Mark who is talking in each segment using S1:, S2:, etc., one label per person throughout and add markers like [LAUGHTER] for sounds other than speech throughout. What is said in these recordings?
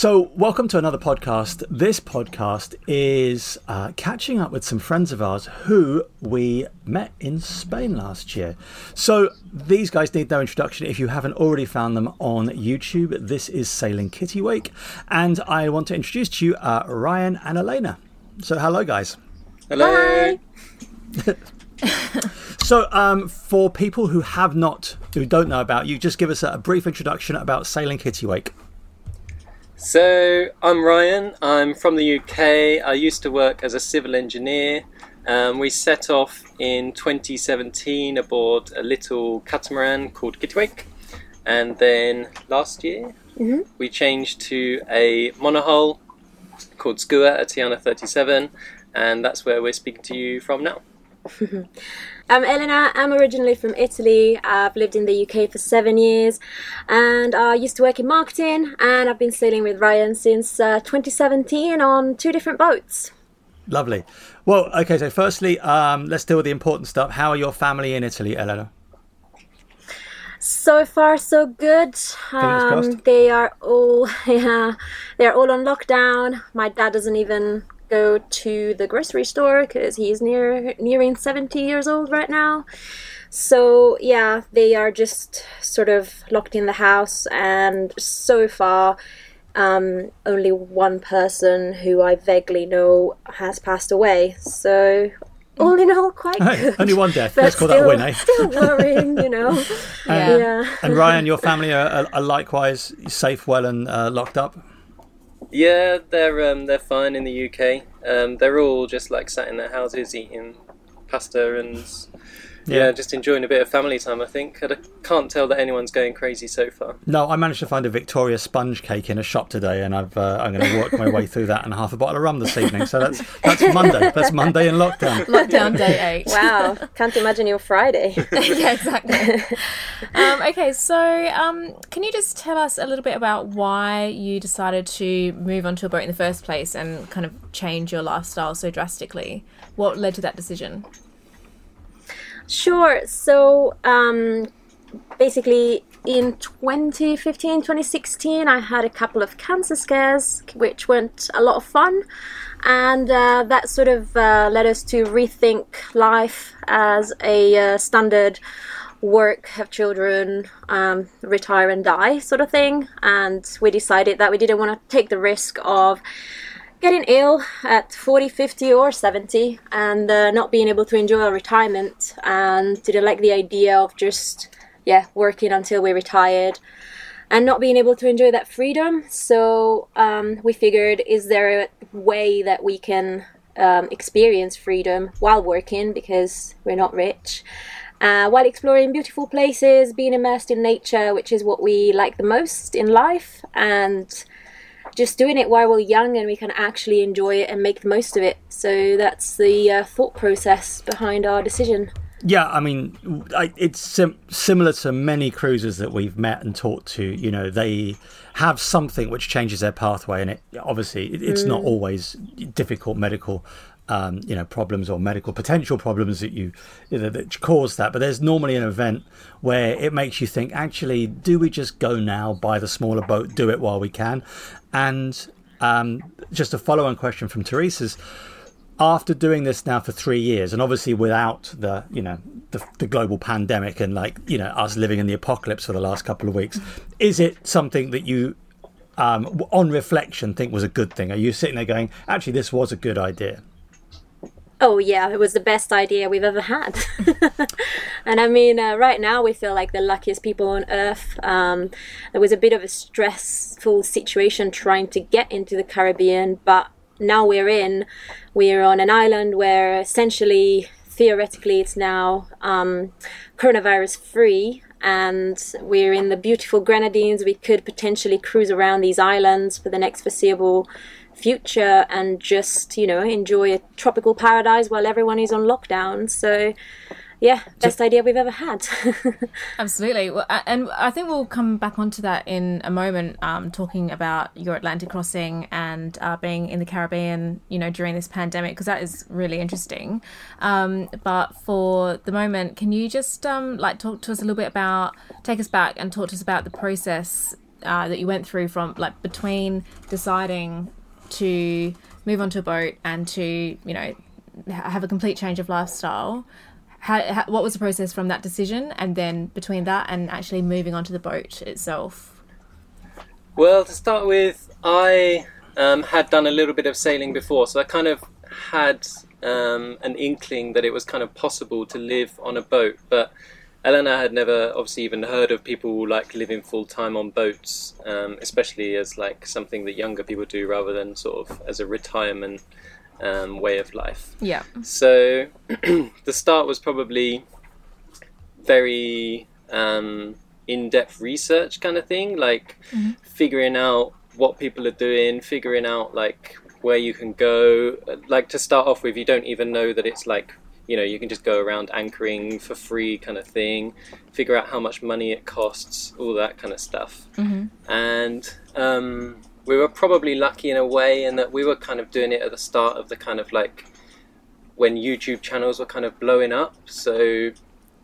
S1: So, welcome to another podcast. This podcast is uh, catching up with some friends of ours who we met in Spain last year. So, these guys need no introduction if you haven't already found them on YouTube. This is Sailing Kittiwake, and I want to introduce to you uh, Ryan and Elena. So, hello, guys.
S2: Hello. [LAUGHS]
S1: so, um, for people who have not, who don't know about you, just give us a, a brief introduction about Sailing Kittiwake.
S2: So, I'm Ryan. I'm from the UK. I used to work as a civil engineer. Um, we set off in 2017 aboard a little catamaran called Kittiwake. And then last year,
S3: Mhm.
S2: we changed to a monohull called Skua at Tayana 37. And that's where we're speaking to you from now. [LAUGHS]
S3: I'm Elena. I'm originally from Italy. I've lived in the UK for seven years, and I used to work in marketing. And I've been sailing with Ryan since uh, 2017 on two different boats.
S1: Lovely. Well, okay, so firstly, um, let's deal with the important stuff. How are your family in Italy, Elena?
S3: So far, so good. Um, they are all, [LAUGHS] yeah, they're all on lockdown. My dad doesn't even go to the grocery store because he's near nearing 70 years old right now. So yeah, they are just sort of locked in the house, and so far, um, only one person who I vaguely know has passed away. So all in all, quite good.
S1: only one death.
S3: But
S1: Let's call that a
S3: still,
S1: win, eh?
S3: still worrying, you know. [LAUGHS]
S1: And,
S3: yeah.
S1: and Ryan, your family are, are, are likewise safe, well, and uh, locked up.
S2: Yeah, they're um, they're fine in the UK. Um, they're all just like sat in their houses eating pasta and yeah.
S1: Yeah.
S2: just enjoying a bit of family time. I think I can't tell that anyone's going crazy so far.
S1: No, I managed to find a Victoria sponge cake in a shop today, and I've uh, I'm going to work my way through that and half a bottle of rum this evening. So that's that's Monday. That's Monday in lockdown.
S4: Lockdown day eight.
S3: Wow, can't imagine your Friday. [LAUGHS] [LAUGHS]
S4: yeah, exactly. um, okay, so um, can you just tell us a little bit about why you decided to move onto a boat in the first place and kind of change your lifestyle so drastically? What led to that decision?
S3: Sure. So, um, basically, in 2015, 2016, I had a couple of cancer scares, which weren't a lot of fun. And uh, that sort of uh, led us to rethink life as a uh, standard work, have children, um, retire and die sort of thing. And we decided that we didn't want to take the risk of getting ill at 40, 50, or 70 and uh, not being able to enjoy our retirement and didn't like the idea of just, yeah, working until we retired and not being able to enjoy that freedom. So um, we figured, is there a way that we can um, experience freedom while working because we're not rich? Uh, while exploring beautiful places, being immersed in nature, which is what we like the most in life, and just doing it while we're young and we can actually enjoy it and make the most of it. So that's the uh, thought process behind our decision.
S1: Yeah, I mean, I, it's sim- similar to many cruisers that we've met and talked to. You know, they have something which changes their pathway, and it obviously it, it's not always difficult medical. Um, you know, problems or medical potential problems that you, you know, that cause that. But there's normally an event where it makes you think, actually, do we just go now, buy the smaller boat, do it while we can? And um, just a follow-on question from Teresa's after doing this now for three years, and obviously without the you know the, the global pandemic and like you know us living in the apocalypse for the last couple of weeks, is it something that you, um, on reflection, think was a good thing? Are you sitting there going, actually, this was a good idea?
S3: Oh yeah, it was the best idea we've ever had. [LAUGHS] and I mean, uh, right now we feel like the luckiest people on earth. Um, there was a bit of a stressful situation trying to get into the Caribbean, but now we're in. We're on an island where essentially, theoretically, it's now um, coronavirus free. And we're in the beautiful Grenadines. We could potentially cruise around these islands for the next foreseeable future and just you know enjoy a tropical paradise while everyone is on lockdown so yeah best idea we've ever had [LAUGHS]
S4: Absolutely. Well, and I think we'll come back onto that in a moment, um, talking about your Atlantic crossing and uh, being in the Caribbean, you know, during this pandemic, because that is really interesting. Um, but for the moment, can you just um, like talk to us a little bit about, take us back and talk to us about the process uh, that you went through from like between deciding to move onto a boat and to you know have a complete change of lifestyle. How, how, what was the process from that decision and then between that and actually moving onto the boat itself?
S2: Well, to start with, I um, had done a little bit of sailing before, so I kind of had um, an inkling that it was kind of possible to live on a boat. But Elena had never, obviously, even heard of people like living full time on boats, um, especially as like something that younger people do rather than sort of as a retirement um, way of life.
S4: Yeah.
S2: So [CLEARS THROAT] the start was probably very um, in-depth research kind of thing, like figuring out what people are doing, figuring out like where you can go. Like to start off with, you don't even know that it's like you know you can just go around anchoring for free kind of thing. Figure out how much money it costs, all that kind of stuff. And um, we were probably lucky in a way in that we were kind of doing it at the start of the kind of like when YouTube channels were kind of blowing up. So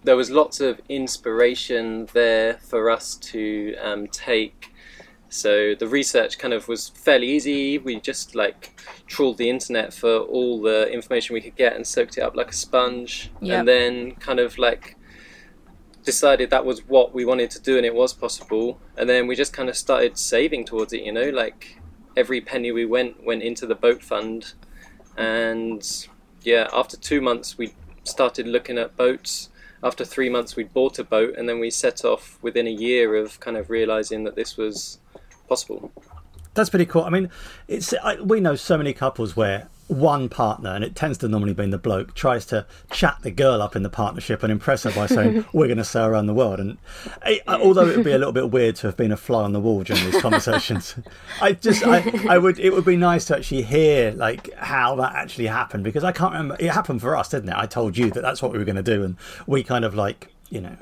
S2: there was lots of inspiration there for us to um, take. So the research kind of was fairly easy. We just like trawled the internet for all the information we could get and soaked it up like a sponge.
S4: Yep.
S2: And then kind of like decided that was what we wanted to do and it was possible. And then we just kind of started saving towards it, you know, like every penny we went went into the boat fund. And yeah, after two months we started looking at boats. After three months we bought a boat and then we set off within a year of kind of realizing that this was possible.
S1: That's pretty cool. I mean, it's I, we know so many couples where one partner, and it tends to normally be the bloke, tries to chat the girl up in the partnership and impress her by saying [LAUGHS] we're going to sail around the world. And although it would be a little bit weird to have been a fly on the wall during these conversations, [LAUGHS] I just I, I would it would be nice to actually hear like how that actually happened because I can't remember. It happened for us, didn't it? I told you that that's what we were going to do, and we kind of like you know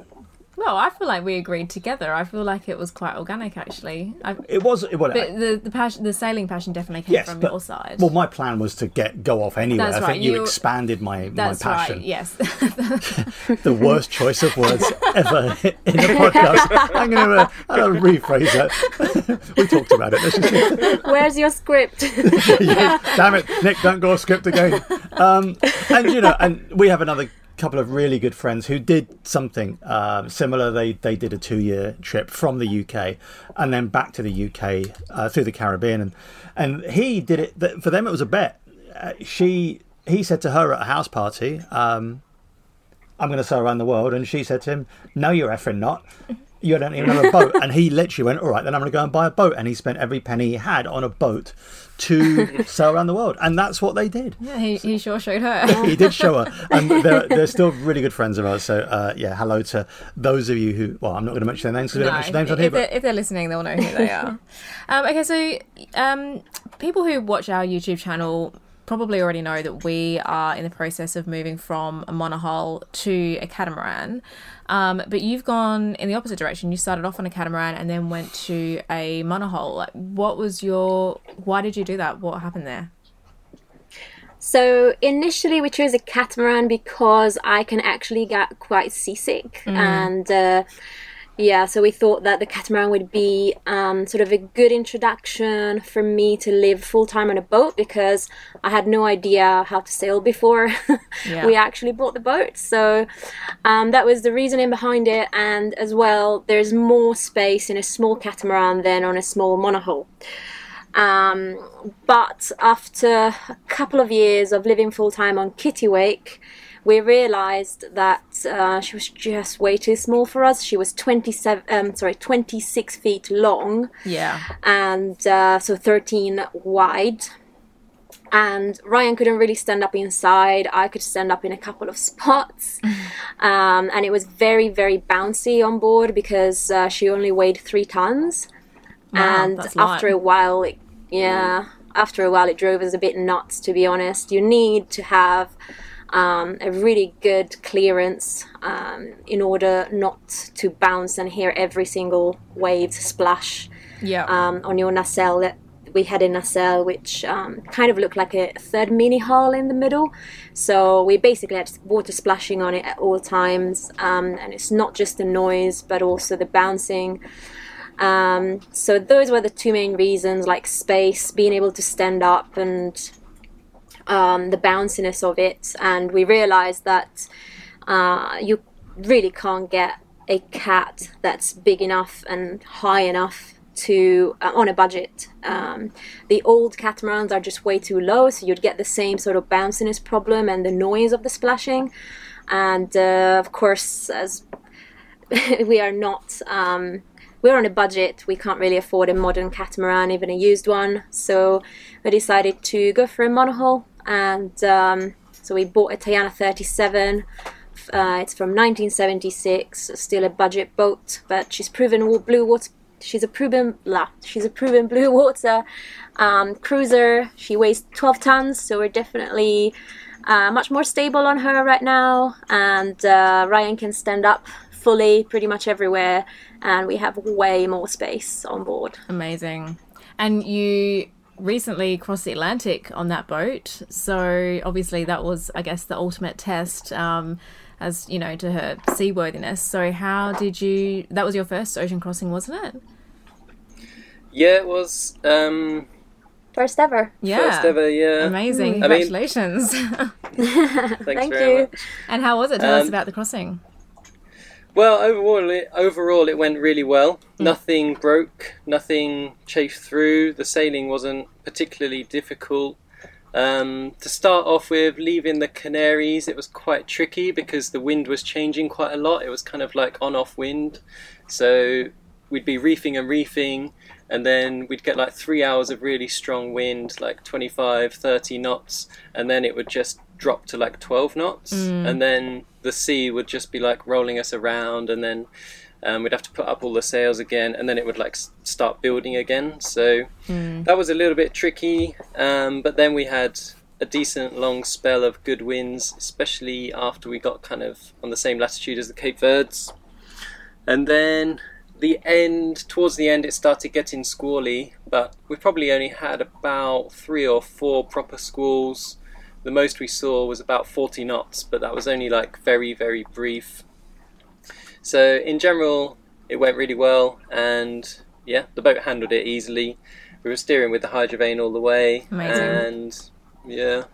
S4: Well, I feel like we agreed together. I feel like it was quite organic, actually. I,
S1: it was it, well,
S4: but the the passion, the sailing passion, definitely came
S1: yes,
S4: from
S1: but
S4: your side.
S1: well, my plan was to get go off anyway.
S4: That's
S1: I
S4: right,
S1: think you,
S4: you-
S1: expanded my
S4: That's
S1: my passion.
S4: right. Yes. [LAUGHS] [LAUGHS]
S1: the worst choice of words ever in a podcast. [LAUGHS] I'm going to uh, I'll rephrase that. we talked about it. Let's just,
S3: Where's your script?
S1: yeah, damn it, Nick, don't go off script again. Um, and you know, and we have another couple of really good friends who did something um, similar. They they did a two year trip from the UK and then back to the UK uh, through the Caribbean, and and he did it. For them, it was a bet. Uh, she he said to her at a house party. Um, I'm going to sail around the world. And she said to him, No, you're effing not. You don't even have a boat. And he literally went, All right, then I'm going to go and buy a boat. And he spent every penny he had on a boat to [LAUGHS] sail around the world. And that's what they did.
S4: yeah, he, he sure showed her. [LAUGHS]
S1: He did show her. And they're, they're still really good friends of ours. So, uh, yeah, hello to those of you who, well, I'm not going to mention their names because we don't mention names on
S4: if,
S1: here.
S4: they're,
S1: But
S4: if they're listening, they'll know who they are. [LAUGHS] um, okay, so um, people who watch our YouTube channel probably already know that we are in the process of moving from a monohull to a catamaran. Um, but you've gone in the opposite direction. You started off on a catamaran and then went to a monohull. Like, what was your? Why did you do that? What happened there?
S3: So initially, we chose a catamaran because I can actually get quite seasick, and uh, yeah, so we thought that the catamaran would be um, sort of a good introduction for me to live full time on a boat because I had no idea how to sail before [LAUGHS]
S4: Yeah.
S3: we actually bought the boat. So um, that was the reasoning behind it, and as well, there's more space in a small catamaran than on a small monohull. Um, but after a couple of years of living full time on Kittiwake, we realized that uh, she was just way too small for us. She was 27, um, sorry, 26 feet long
S4: Yeah,
S3: and uh, so 13 wide. And Ryan couldn't really stand up inside. I could stand up in a couple of [LAUGHS] spots. Um, and it was very, very bouncy on board because uh, she only weighed three tons
S4: Wow,
S3: and
S4: light.
S3: after a while it, yeah after a while it drove us a bit nuts to be honest you need to have um, a really good clearance um, in order not to bounce and hear every single wave splash
S4: yeah.
S3: um, on your nacelle that we had a nacelle which um, kind of looked like a third mini hull in the middle so we basically had water splashing on it at all times um, and it's not just the noise but also the bouncing Um, so those were the two main reasons, like space, being able to stand up, and um, the bounciness of it. And we realized that uh, you really can't get a cat that's big enough and high enough to uh, on a budget. Um, the old catamarans are just way too low, so you'd get the same sort of bounciness problem and the noise of the splashing. And uh, of course, as [LAUGHS] we are not. Um, we're on a budget. We can't really afford a modern catamaran, even a used one. So we decided to go for a monohull, and um, so we bought a Tayana 37. Uh, it's from 1976, still a budget boat, but she's proven blue water. She's a proven blah. She's a proven [LAUGHS] blue water um, cruiser. She weighs 12 tons, so we're definitely uh, much more stable on her right now. And uh, Ryan can stand up fully pretty much everywhere, and we have way more space on board.
S4: Amazing. And you recently crossed the Atlantic on that boat, so obviously that was, I guess, the ultimate test. Um, as you know, to her seaworthiness. So, how did you? That was your first ocean crossing, wasn't it?
S2: Yeah, it was. Um,
S3: First ever.
S4: Yeah.
S2: First ever, yeah.
S4: Amazing.
S2: I mean-
S4: Congratulations. [LAUGHS] [LAUGHS]
S2: Thanks
S3: Thank
S2: very
S3: you.
S2: much.
S4: and how was it? Tell us
S2: Um,
S4: about the crossing.
S2: Well, overall, it, overall, it went really well. Nothing broke, nothing chafed through. The sailing wasn't particularly difficult. Um, to start off with, leaving the Canaries, it was quite tricky because the wind was changing quite a lot. It was kind of like on-off wind, so we'd be reefing and reefing, and then we'd get like three hours of really strong wind, like 25, 30 knots, and then it would just drop to like 12 knots, and then the sea would just be like rolling us around, and then um, we'd have to put up all the sails again, and then it would like s- start building again. So that was a little bit tricky, um, but then we had a decent long spell of good winds, especially after we got kind of on the same latitude as the Cape Verdes. And then the end, towards the end, it started getting squally, but we probably only had about three or four proper squalls. The most we saw was about 40 knots, but that was only like very, very brief. So, in general, it went really well, and yeah, the boat handled it easily. We were steering with the hydrovane all the way,
S4: Amazing.
S2: and yeah,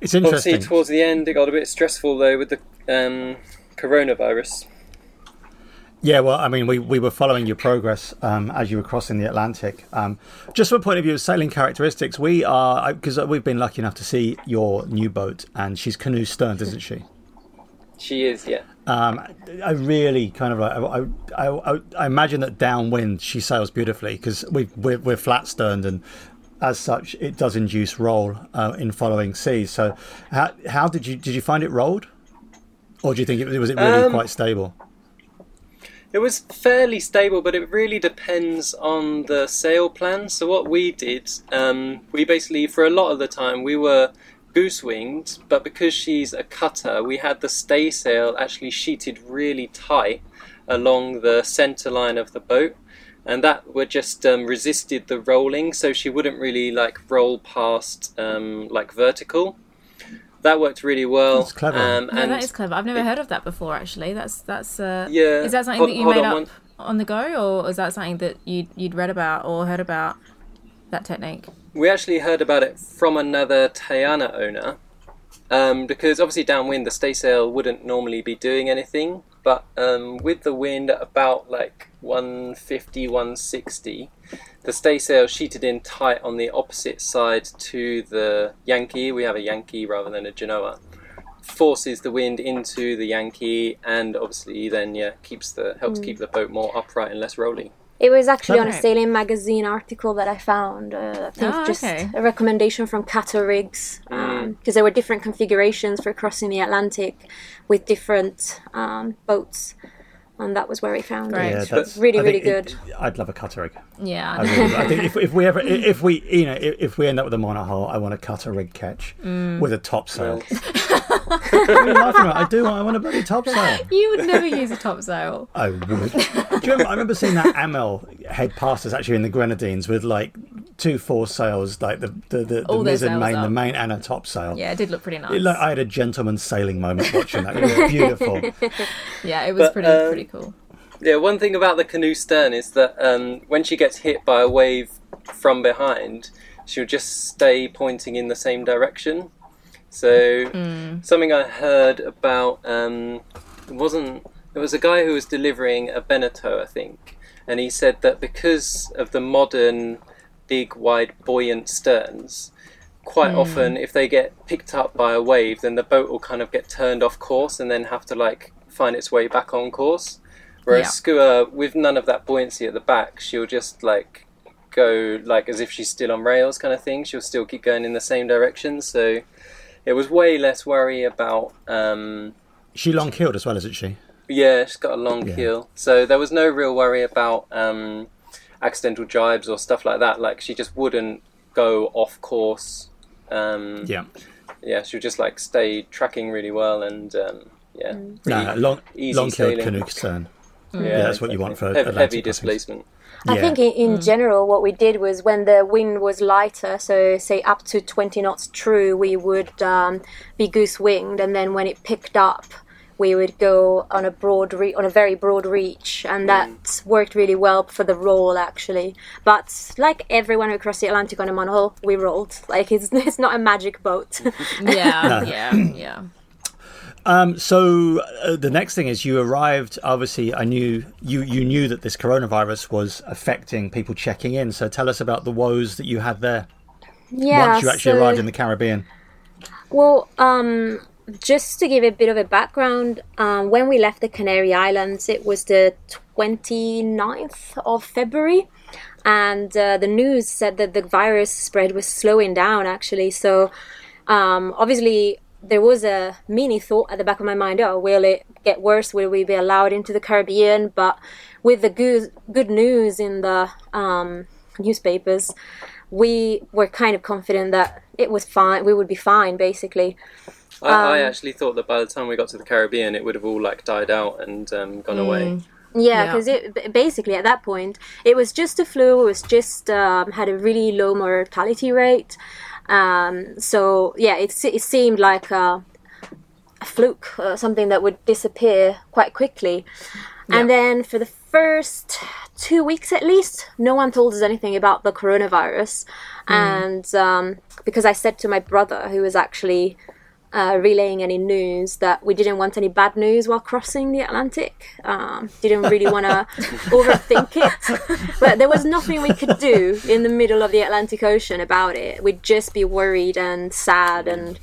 S1: It's interesting.
S2: obviously
S1: interesting.
S2: towards the end, it got a bit stressful though with the um, coronavirus.
S1: Yeah, well, I mean, we, we were following your progress um, as you were crossing the Atlantic. Um, just from a point of view of sailing characteristics, we are because we've been lucky enough to see your new boat, and she's canoe stern, isn't she?
S2: She is, yeah.
S1: Um, I really kind of like I, I, I, I imagine that downwind she sails beautifully because we we're, we're flat sterned and as such it does induce roll uh, in following seas. So how how did you did you find it rolled, or do you think it was it really
S2: Um,
S1: quite stable?
S2: It was fairly stable, but it really depends on the sail plan. So what we did, um, we basically for a lot of the time we were goose winged, but because she's a cutter, we had the stay sail actually sheeted really tight along the centre line of the boat, and that would just um, resisted the rolling, so she wouldn't really like roll past um, like vertical. That worked really well.
S1: That's clever.
S2: Um,
S4: Yeah,
S2: and
S4: that is clever. I've never heard of that before. Actually, that's that's. Uh,
S2: Yeah.
S4: Is that something
S2: Hold-
S4: that you made
S2: on
S4: up
S2: one-
S4: on the go, or is that something that you you'd read about or heard about that technique?
S2: We actually heard about it from another Tayana owner, um, because obviously downwind the staysail wouldn't normally be doing anything, but um, with the wind at about like 150, 160, the staysail sheeted in tight on the opposite side to the Yankee. We have a Yankee rather than a Genoa. Forces the wind into the Yankee, and obviously then yeah keeps the helps keep the boat more upright and less rolly.
S3: It was actually on a sailing magazine article that I found. Uh, I think
S4: Ah,
S3: just
S4: okay.
S3: a recommendation from Cutter Rigs because there were different configurations for crossing the Atlantic with different um, boats, and that was where we found
S4: Great.
S3: it.
S1: Yeah, that's
S3: really,
S1: I think
S3: really
S1: it-
S3: good.
S1: I'd love a cutter rig.
S4: Yeah.
S1: I, really, I think if, if we ever if we you know if, if we end up with a monohull, I want a cutter rig catch mm. with a topsail. what are you laughing at? I do. I want a bloody topsail. [LAUGHS]
S4: you would never use a topsail.
S1: I would. Do you remember, I remember seeing that Amel head past us actually in the Grenadines with like two foresails, like the the, the, the mizzen
S4: sails
S1: main, the main, and a topsail.
S4: Yeah, it did look pretty nice.
S1: It, like, I had a gentleman sailing moment watching that. It was [LAUGHS] beautiful.
S4: yeah, it was
S2: But,
S4: pretty
S2: um,
S4: pretty cool.
S2: Yeah, one thing about the canoe stern is that um, when she gets hit by a wave from behind, she'll just stay pointing in the same direction. So something I heard about um, it wasn't it was a guy who was delivering a Beneteau, I think, and he said that because of the modern big, wide, buoyant sterns, quite often if they get picked up by a wave, then the boat will kind of get turned off course and then have to like find its way back on course. Whereas
S4: Yeah.
S2: Skua, with none of that buoyancy at the back, she'll just like go like as if she's still on rails, kind of thing. She'll still keep going in the same direction. So it was way less worry about. Um,
S1: She long keeled as well, isn't she?
S2: yeah, she's got a long
S1: Yeah.
S2: keel, so there was no real worry about um, accidental jibes or stuff like that. Like she just wouldn't go off course. Um,
S1: Yeah.
S2: yeah, she would just like stay tracking really well and um, yeah, pretty
S1: No, long
S2: easy
S1: long keeled
S2: sailing.
S1: canoe stern.
S2: yeah,
S1: Yeah, that's what you want for
S2: Heavy,
S1: Atlantic
S2: heavy
S1: crossings.
S2: displacement.
S3: I think in, in general, what we did was when the wind was lighter, so say up to 20 knots true, we would um, be goose winged, and then when it picked up, we would go on a broad re- on a very broad reach, and that worked really well for the role actually. But like everyone across the Atlantic on a monohull, we rolled. Like it's [LAUGHS] it's not a magic boat. [LAUGHS]
S4: Yeah, [LAUGHS] yeah, yeah.
S1: Um, so uh, the next thing is you arrived. Obviously, I knew you you knew that this coronavirus was affecting people checking in. So tell us about the woes that you had there
S3: yeah.
S1: once you actually
S3: so-
S1: arrived in the Caribbean.
S3: Well, um, just to give a bit of a background, um, when we left the Canary Islands, it was the 29th of February, and uh, the news said that the virus spread was slowing down actually. So, um, obviously, there was a mini thought at the back of my mind oh, will it get worse? Will we be allowed into the Caribbean? But with the good, good news in the um, newspapers, we were kind of confident that it was fine. We would be fine, basically.
S2: I, I
S3: Um,
S2: actually thought that by the time we got to the Caribbean, it would have all like died out and um, gone away.
S3: Yeah,
S4: Yeah.
S3: because it basically at that point it was just a flu. It was just um, had a really low mortality rate. Um, so yeah, it it seemed like a, a fluke, uh, something that would disappear quite quickly. And then for the first two weeks at least, no one told us anything about the coronavirus. And um, because I said to my brother, who was actually uh, relaying any news that we didn't want any bad news while crossing the Atlantic. Um, didn't really want to [LAUGHS] overthink it. [LAUGHS] But there was nothing we could do in the middle of the Atlantic Ocean about it. We'd just be worried and sad and.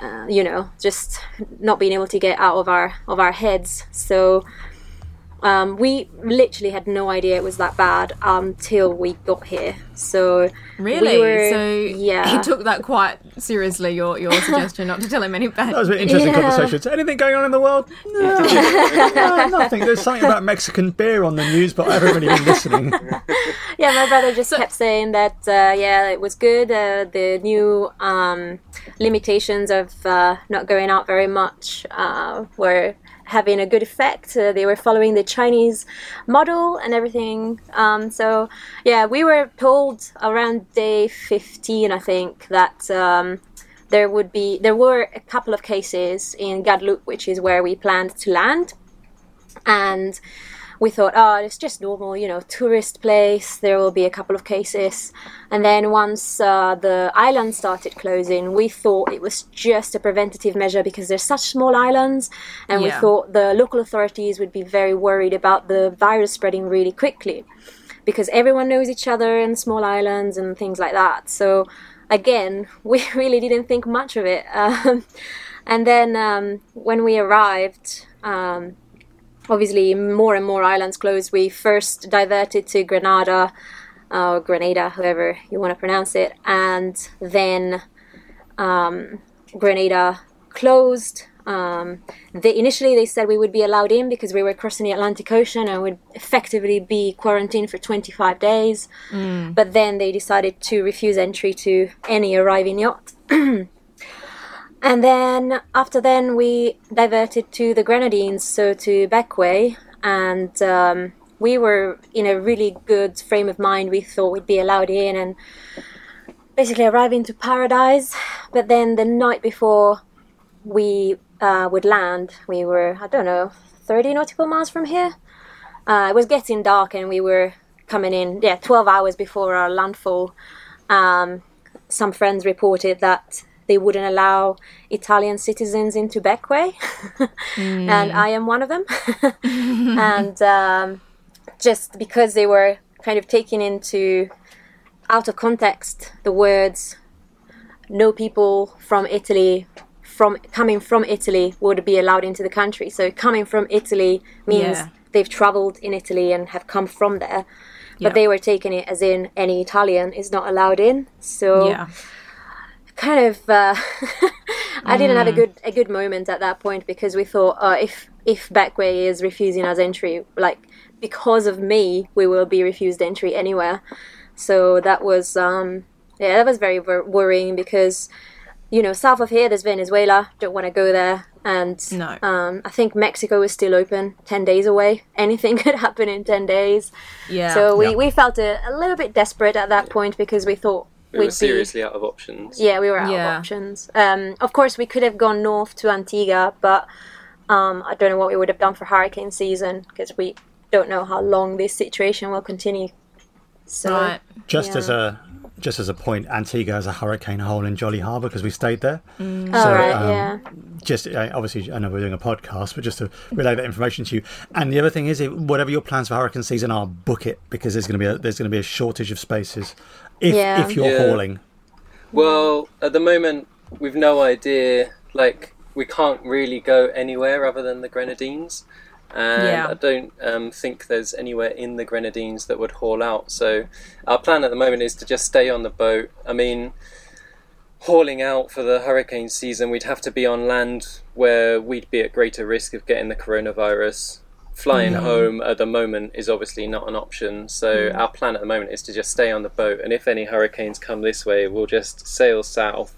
S3: Uh, you know, just not being able to get out of our of our heads. So um, we literally had no idea it was that bad until we got here. So
S4: Really?
S3: we were,
S4: so
S3: yeah.
S4: he took that quite seriously. Your your [LAUGHS] suggestion not to tell him any bad.
S1: That was an interesting
S3: Yeah.
S1: conversation. So anything going on in the world? [LAUGHS] No, no, nothing. There's something about Mexican beer on the news, but I haven't really been listening. [LAUGHS]
S3: Yeah, my brother just kept saying that, uh, yeah, it was good. Uh, the new um, limitations of uh, not going out very much uh, were having a good effect. Uh, they were following the Chinese model and everything. Um, so, yeah, we were told around day 15, I think, that. Um, there would be there were a couple of cases in Guadeloupe, which is where we planned to land, and we thought, oh, it's just normal, you know, tourist place. There will be a couple of cases, and then once uh, the island started closing, we thought it was just a preventative measure because they're such small islands, and we thought the local authorities would be very worried about the virus spreading really quickly because everyone knows each other in small islands and things like that. So again, [LAUGHS] we really didn't think much of it. [LAUGHS] Um, and then um, when we arrived, um, obviously more and more islands closed. We first diverted to Grenada, or Grenada, however you want to pronounce it, and then um, Grenada closed. Um, they, initially, they said we would be allowed in because we were crossing the Atlantic Ocean and would effectively be quarantined for 25 days. But then they decided to refuse entry to any arriving yacht. [CLEARS THROAT] and then after then, we diverted to the Grenadines, so to Bequia, and um, we were in a really good frame of mind. We thought we'd be allowed in and basically arrive into paradise. But then the night before we uh, would land, we were, I don't know, 30 nautical miles from here. uh, it was getting dark and we were coming in, yeah, 12 hours before our landfall. Um, some friends reported that they wouldn't allow Italian citizens into Bequia, and I am one of them. [LAUGHS] and um, just because they were kind of taking into out of context the words no people from Italy from coming from Italy would be allowed into the country. So coming from Italy means
S4: Yeah.
S3: they've traveled in Italy and have come from there. But
S4: Yeah.
S3: they were taking it as in any Italian is not allowed in. So
S4: Yeah.
S3: Kind of uh, [LAUGHS] I didn't have a good a good moment at that point because we thought uh, if if Bequia is refusing us entry, like because of me, we will be refused entry anywhere. So that was um, yeah, that was very wor- worrying because you know south of here there's Venezuela, don't want to go there, and
S4: No.
S3: um, I think Mexico is still open, ten days away. Anything [LAUGHS] could happen in ten days.
S4: Yeah.
S3: So we,
S1: Yeah.
S3: we felt a, a little bit desperate at that point because we thought
S2: We
S3: we'd
S2: were
S3: be
S2: seriously out of options.
S3: yeah, we were out
S4: Yeah.
S3: of options. Um, of course, we could have gone north to Antigua, but um, I don't know what we would have done for hurricane season because we don't know how long this situation will continue. So,
S4: right.
S1: Just
S3: Yeah.
S1: as a just as a point, Antigua has a hurricane hole in Jolly Harbour because we stayed there.
S3: all
S1: So,
S3: right,
S1: um,
S3: yeah,
S1: just uh, obviously I know we're doing a podcast, but just to relay that information to you. And the other thing is, it, whatever your plans for hurricane season are, book it because there's going to be a, there's going to be a shortage of spaces if
S3: Yeah.
S1: if you're
S2: Yeah.
S1: hauling.
S2: Well, at the moment, we've no idea. Like, we can't really go anywhere other than the Grenadines. And
S4: Yeah.
S2: I don't um, think there's anywhere in the Grenadines that would haul out. So, our plan at the moment is to just stay on the boat. I mean, hauling out for the hurricane season, we'd have to be on land where we'd be at greater risk of getting the coronavirus. Flying home at the moment is obviously not an option. So, our plan at the moment is to just stay on the boat. And if any hurricanes come this way, we'll just sail south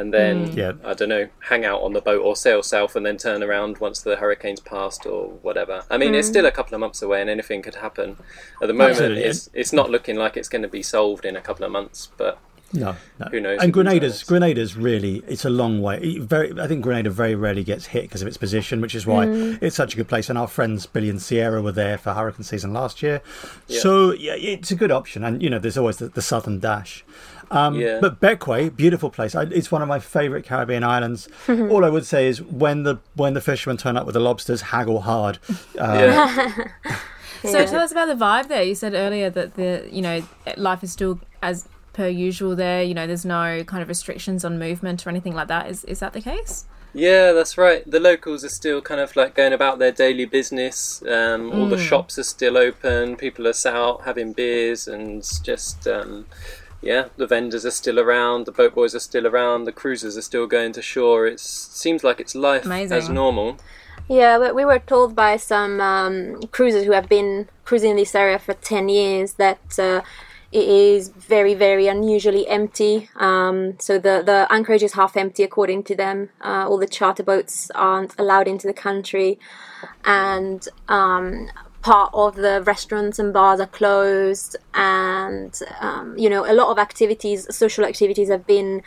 S2: and then, mm.
S1: Yeah.
S2: I don't know, hang out on the boat or sail south and then turn around once the hurricane's passed or whatever. I mean, it's mm. still a couple of months away and anything could happen. At the moment,
S1: Absolutely.
S2: it's, it's not looking like it's going to be solved in a couple of months, but
S1: No, no.
S2: Who knows?
S1: And Grenada's? Grenada's really it's a long way. Very, I think Grenada very rarely gets hit because of its position, which is why mm. it's such a good place. And our friends Billy and Sierra were there for hurricane season last year, so yeah, it's a good option. And you know, there's always the, the southern dash. Um,
S2: Yeah.
S1: But Bequia, beautiful place. I, it's one of my favourite Caribbean islands. [LAUGHS] All I would say is when the when the fishermen turn up with the lobsters, haggle hard. Uh,
S2: yeah. [LAUGHS]
S4: So tell us about the vibe there. You said earlier that the you know life is still as per usual there. You know, there's no kind of restrictions on movement or anything like that. Is is that the case?
S2: Yeah, that's right. The locals are still kind of like going about their daily business. Um, all the
S1: Mm.
S2: shops are still open. People are out having beers and just, um, yeah, the vendors are still around. The boat boys are still around. The cruisers are still going to shore. It seems like it's life as normal.
S3: yeah. But we were told by some um, cruisers who have been cruising this area for ten years that. Uh, it is very, very unusually empty. Um, so the, the anchorage is half empty, according to them. Uh, all the charter boats aren't allowed into the country, and um, part of the restaurants and bars are closed. And um, you know, a lot of activities, social activities, have been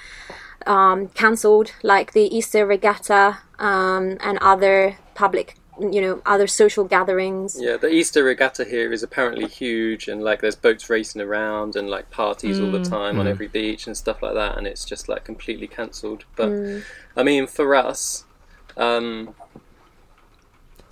S3: um, cancelled, like the Easter regatta um, and other public, you know, other social gatherings.
S2: Yeah, the Easter regatta here is apparently huge, and like there's boats racing around and like parties all the time on every beach and stuff like that, and it's just like completely cancelled. But I mean, for us, um,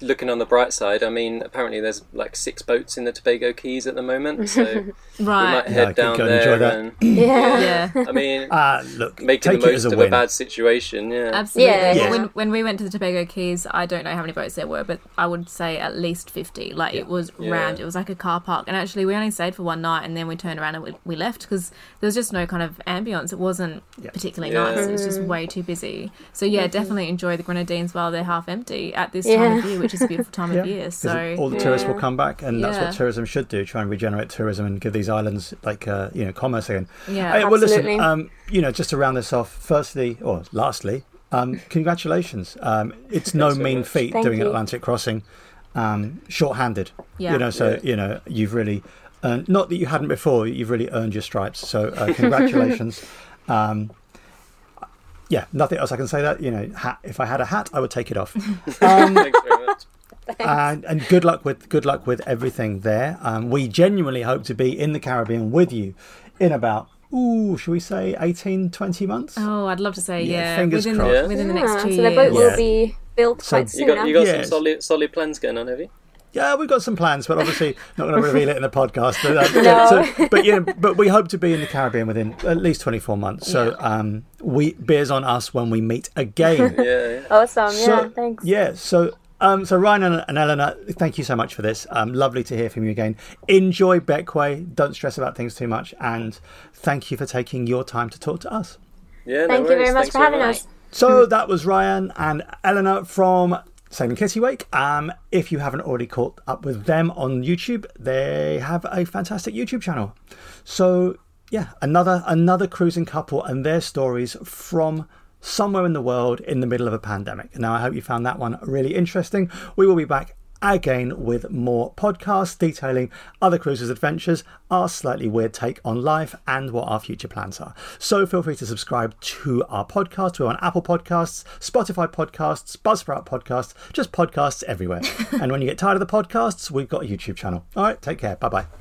S2: looking on the bright side, I mean, apparently there's like six boats in the Tobago Cays at the moment, [LAUGHS] so we might head
S1: I could
S2: down
S1: and enjoy
S2: there
S1: that.
S2: and [CLEARS THROAT]
S3: Yeah.
S4: Yeah.
S2: I mean,
S1: Ah, look,
S2: making the most
S1: a
S2: of a bad situation. Yeah,
S4: Absolutely.
S3: Yeah.
S1: Yeah.
S4: When, when we went to the Tobago Cays, I don't know how many boats there were, but I would say at least 50. Like, it was
S2: Yeah.
S4: rammed. It was like a car park. And actually, we only stayed for one night and then we turned around and we, we left because there was just no kind of ambience. It wasn't particularly
S2: Yeah.
S4: nice. It was just way too busy. So, yeah, definitely enjoy the Grenadines while they're half empty at this time of
S3: Yeah.
S4: year, which is a beautiful time
S1: Yeah,
S4: of year.
S1: 'cause
S4: So,
S1: all the tourists will come back, and that's what tourism should do: try and regenerate tourism and give these islands like uh, you know commerce again.
S4: yeah.
S1: Hey, well, listen, um, you know, just to round this off, firstly or lastly, um, congratulations. Um, it's no mean
S2: much.
S1: feat
S3: Thank
S1: doing an. Atlantic crossing um, short-handed.
S4: Yeah.
S1: You know, so
S2: Yeah.
S1: you know you've really earned, not that you hadn't before, you've really earned your stripes. So uh, [LAUGHS] congratulations. um, yeah, nothing else I can say. That you know, hat. If I had a hat, I would take it off. [LAUGHS]
S2: Thanks very much.
S1: and, and good luck with good luck with everything there. Um, we genuinely hope to be in the Caribbean with you in about ooh, should we say 18, 20 months?
S4: Oh, I'd love to say
S1: Yeah,
S4: yeah.
S1: fingers
S4: within,
S1: crossed.
S2: Yeah.
S4: within the next two
S3: so the boat
S1: Yeah.
S3: will be built
S1: So-
S3: quite
S2: You
S3: soon.
S2: got you got
S1: Yes.
S2: some solid solid plans going on, have you?
S1: Yeah, we've got some plans, but obviously not going to reveal it in the podcast. But, uh, [LAUGHS]
S3: No.
S1: so- but yeah, but we hope to be in the Caribbean within at least twenty four months. So um, we beers on us when we meet again. [LAUGHS]
S2: Yeah. yeah.
S3: Awesome.
S1: So-
S3: yeah. Thanks.
S1: Yeah. So, um, so Ryan and, and Eleanor, thank you so much for this. Um, lovely to hear from you again. Enjoy Bequia. Don't stress about things too much, and thank you for taking your time to talk to us.
S2: Yeah, no
S3: Thank you very much
S2: Thanks
S3: for having
S2: much.
S3: us.
S1: So [LAUGHS] that was Ryan and Eleanor from Sailing Kittiwake. Um, if you haven't already caught up with them on YouTube, they have a fantastic YouTube channel. So yeah, another another cruising couple and their stories from somewhere in the world in the middle of a pandemic. Now I hope you found that one really interesting. We will be back again with more podcasts detailing other cruises adventures, our slightly weird take on life, and what our future plans are. So feel free to subscribe to our podcast. We're on Apple Podcasts, Spotify Podcasts, Buzzsprout Podcasts, just podcasts everywhere. [LAUGHS] and when you get tired of the podcasts, we've got a YouTube channel. All right, take care. Bye bye.